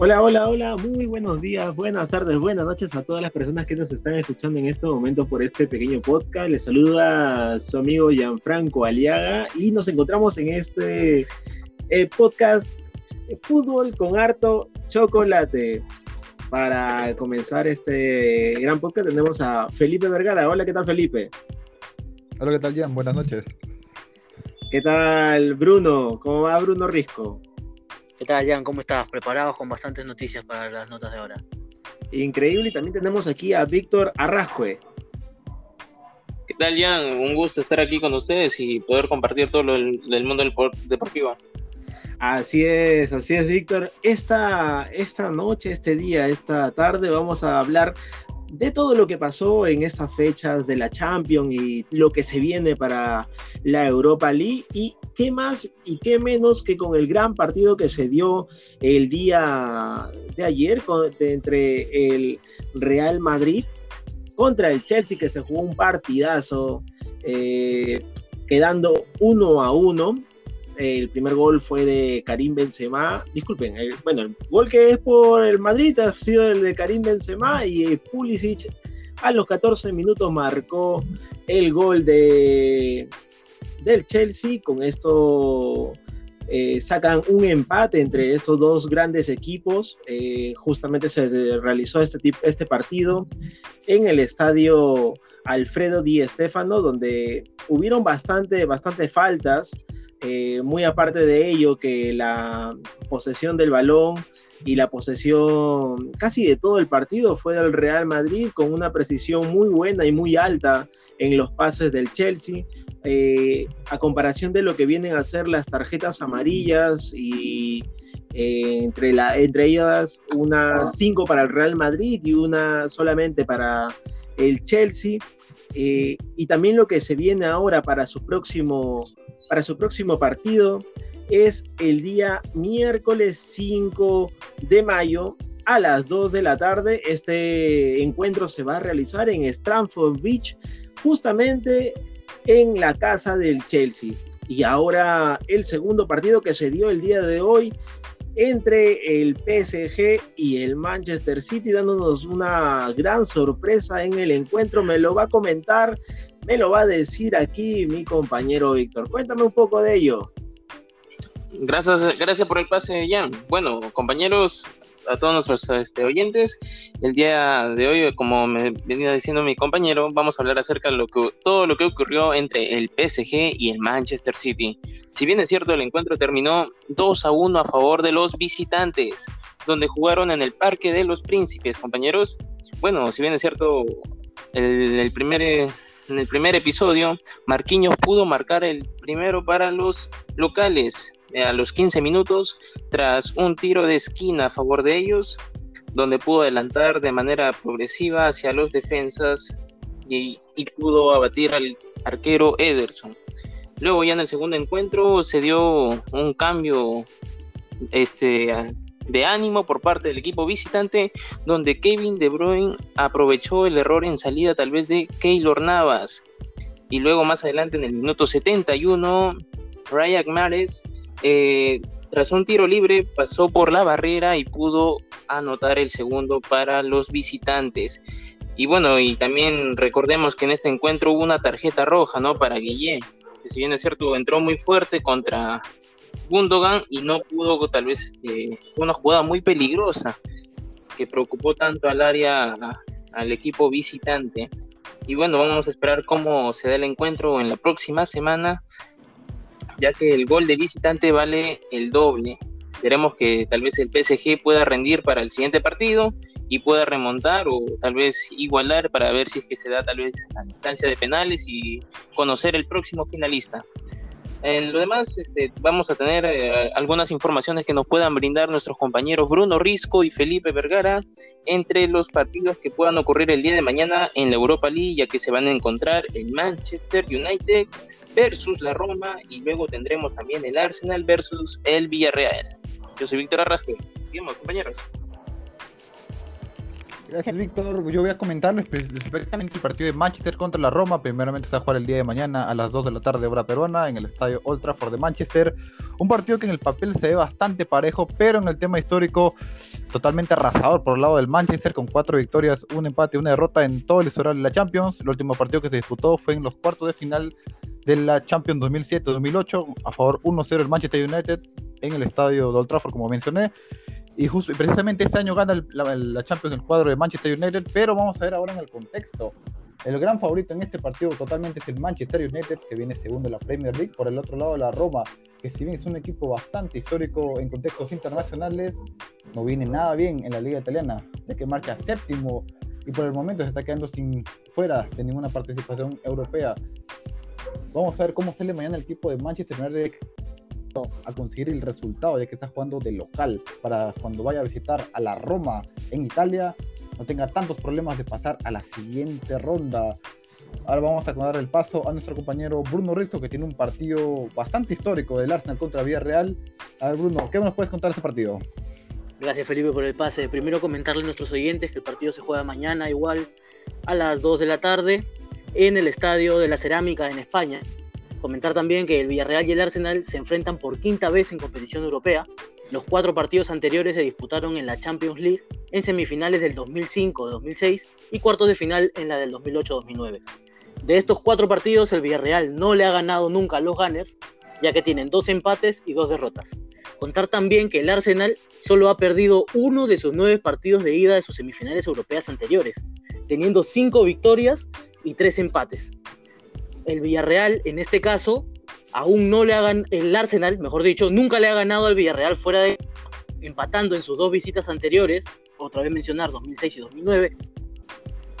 Hola, hola, hola, muy buenos días, buenas tardes, buenas noches a todas las personas que nos están escuchando en este momento por este pequeño podcast. Les saluda su amigo Gianfranco Aliaga y nos encontramos en este eh, podcast Fútbol con harto chocolate. Para comenzar este gran podcast tenemos a Felipe Vergara. Hola, ¿qué tal Felipe? Hola, ¿qué tal Gian? Buenas noches. ¿Qué tal Bruno? ¿Cómo va Bruno Risco? ¿Qué tal, Jan? ¿Cómo estás? Preparados con bastantes noticias para las notas de ahora. Increíble, y también tenemos aquí a Víctor Arrascue. ¿Qué tal, Jan? Un gusto estar aquí con ustedes y poder compartir todo lo del, mundo del deportivo. Así es, así es, Víctor. Esta, esta noche, este día, esta tarde, vamos a hablar de todo lo que pasó en estas fechas de la Champions y lo que se viene para la Europa League y qué más y qué menos que con el gran partido que se dio el día de ayer entre el Real Madrid contra el Chelsea que se jugó un partidazo eh, quedando uno a uno el primer gol fue de Karim Benzema. Disculpen, bueno, el gol que es por el Madrid ha sido el de Karim Benzema y Pulisic a los 14 minutos marcó el gol de del Chelsea. Con esto eh, sacan un empate entre estos dos grandes equipos. Eh, justamente se realizó este, este partido en el estadio Alfredo Di Stéfano, donde hubieron bastante, faltas. Eh, muy aparte de ello, que la posesión del balón y la posesión casi de todo el partido fue del Real Madrid con una precisión muy buena y muy alta en los pases del Chelsea, eh, a comparación de lo que vienen a ser las tarjetas amarillas y eh, entre, la, entre ellas unas cinco para el Real Madrid y una solamente para el Chelsea. y también lo que se viene ahora para su próximo para su próximo partido es el día miércoles 5 de mayo a las 2 de la tarde. Este encuentro se va a realizar en Stratford Beach, justamente en la casa del Chelsea. Y ahora el segundo partido que se dio el día de hoy entre el PSG y el Manchester City, dándonos una gran sorpresa en el encuentro. Me lo va a comentar me lo va a decir aquí mi compañero Víctor. Cuéntame un poco de ello. Gracias, gracias por el pase, Jan. Bueno, compañeros, a todos nuestros este, oyentes, el día de hoy, como me venía diciendo mi compañero, vamos a hablar acerca de lo que, todo lo que ocurrió entre el PSG y el Manchester City. Si bien es cierto, el encuentro terminó 2 a 1 a favor de los visitantes, donde jugaron en el Parque de los Príncipes, compañeros. Bueno, si bien es cierto, el, el primer en el primer episodio, Marquinhos pudo marcar el primero para los locales a los 15 minutos tras un tiro de esquina a favor de ellos, donde pudo adelantar de manera progresiva hacia los defensas y, pudo abatir al arquero Ederson. Luego ya en el segundo encuentro se dio un cambio este, de ánimo por parte del equipo visitante, donde Kevin De Bruyne aprovechó el error en salida tal vez de Keylor Navas. Y luego más adelante en el minuto 71, Ryan Mares, eh, tras un tiro libre, pasó por la barrera y pudo anotar el segundo para los visitantes. Y bueno, y también recordemos que en este encuentro hubo una tarjeta roja, ¿no? Para Guillén, que si bien es cierto, entró muy fuerte contra Gundogan y no pudo, tal vez eh, fue una jugada muy peligrosa que preocupó tanto al área, al equipo visitante. Y bueno, vamos a esperar cómo se da el encuentro en la próxima semana, ya que el gol de visitante vale el doble. Esperemos que tal vez el PSG pueda rendir para el siguiente partido y pueda remontar o tal vez igualar para ver si es que se da tal vez a distancia de penales y conocer el próximo finalista. En lo demás, este, vamos a tener eh, algunas informaciones que nos puedan brindar nuestros compañeros Bruno Risco y Felipe Vergara entre los partidos que puedan ocurrir el día de mañana en la Europa League, ya que se van a encontrar el Manchester United versus la Roma y luego tendremos también el Arsenal versus el Villarreal. Yo soy Víctor Arrasque. Seguimos, compañeros. Gracias, Víctor. Yo voy a comentarles específicamente el partido de Manchester contra la Roma. Primeramente se va a jugar el día de mañana a las 2 de la tarde, hora peruana, en el estadio Old Trafford de Manchester. Un partido que en el papel se ve bastante parejo, pero en el tema histórico totalmente arrasador por el lado del Manchester, con cuatro victorias, un empate y una derrota en todo el historial de la Champions. El último partido que se disputó fue en los cuartos de final de la Champions 2007-2008, a favor 1-0 el Manchester United en el estadio de Old Trafford, como mencioné. Y, justo, precisamente este año gana la, Champions el cuadro de Manchester United, pero vamos a ver ahora en el contexto. El gran favorito en este partido totalmente es el Manchester United, que viene segundo en la Premier League. Por el otro lado, la Roma, que si bien es un equipo bastante histórico en contextos internacionales, no viene nada bien en la liga italiana, ya que marcha séptimo y por el momento se está quedando sin fuera de ninguna participación europea. Vamos a ver cómo sale mañana el equipo de Manchester United a conseguir el resultado, ya que está jugando de local, para cuando vaya a visitar a la Roma en Italia, no tenga tantos problemas de pasar a la siguiente ronda. Ahora vamos a dar el paso a nuestro compañero Bruno Risto, que tiene un partido bastante histórico del Arsenal contra Villarreal. A ver, Bruno, ¿qué nos puedes contar de ese partido? Gracias, Felipe, por el pase. Primero comentarle a nuestros oyentes que el partido se juega mañana, igual a las 2 de la tarde, en el Estadio de la Cerámica en España. Comentar también que el Villarreal y el Arsenal se enfrentan por quinta vez en competición europea. Los cuatro partidos anteriores se disputaron en la Champions League en semifinales del 2005-2006 y cuartos de final en la del 2008-2009. De estos cuatro partidos, el Villarreal no le ha ganado nunca a los Gunners, ya que tienen dos empates y dos derrotas. Contar también que el Arsenal solo ha perdido uno de sus nueve partidos de ida de sus semifinales europeas anteriores, teniendo cinco victorias y tres empates el Villarreal, en este caso, aún no le hagan, el Arsenal, mejor dicho, nunca le ha ganado al Villarreal fuera de empatando en sus dos visitas anteriores, otra vez mencionar 2006 y 2009,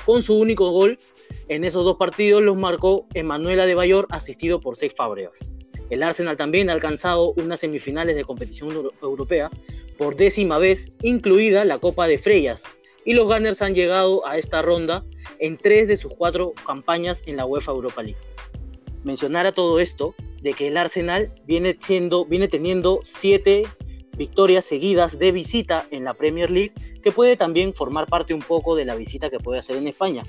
con su único gol en esos dos partidos los marcó Emanuela de Bayor, asistido por seis Fábregas. El Arsenal también ha alcanzado unas semifinales de competición europea por décima vez, incluida la Copa de Freyas, y los Gunners han llegado a esta ronda en tres de sus cuatro campañas en la UEFA Europa League mencionar a todo esto de que el Arsenal viene, teniendo siete victorias seguidas de visita en la Premier League, que puede también formar parte un poco de la visita que puede hacer en España.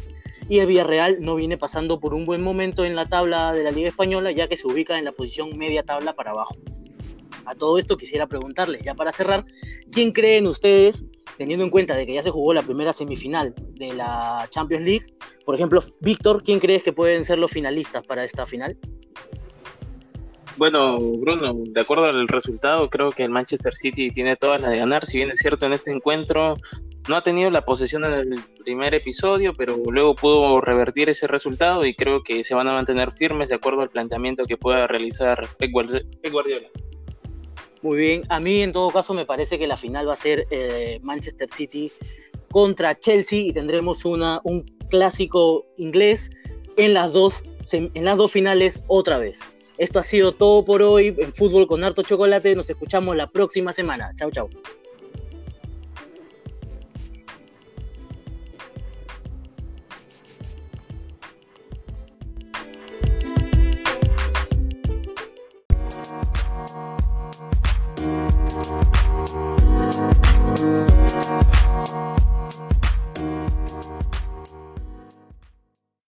Y el Villarreal no viene pasando por un buen momento en la tabla de la Liga Española, ya que se ubica en la posición media tabla para abajo. A todo esto quisiera preguntarles, ya para cerrar, ¿quién creen ustedes teniendo en cuenta de que ya se jugó la primera semifinal de la Champions League, por ejemplo, Víctor, ¿quién crees que pueden ser los finalistas para esta final? Bueno, Bruno, de acuerdo al resultado, creo que el Manchester City tiene todas las de ganar. Si bien es cierto, en este encuentro no ha tenido la posesión en el primer episodio, pero luego pudo revertir ese resultado y creo que se van a mantener firmes de acuerdo al planteamiento que pueda realizar Pep Guardiola. Muy bien, a mí en todo caso me parece que la final va a ser eh, Manchester City contra Chelsea y tendremos una, un clásico inglés en las, dos, en las dos finales otra vez. Esto ha sido todo por hoy en Fútbol con Harto Chocolate. Nos escuchamos la próxima semana. Chau, chau.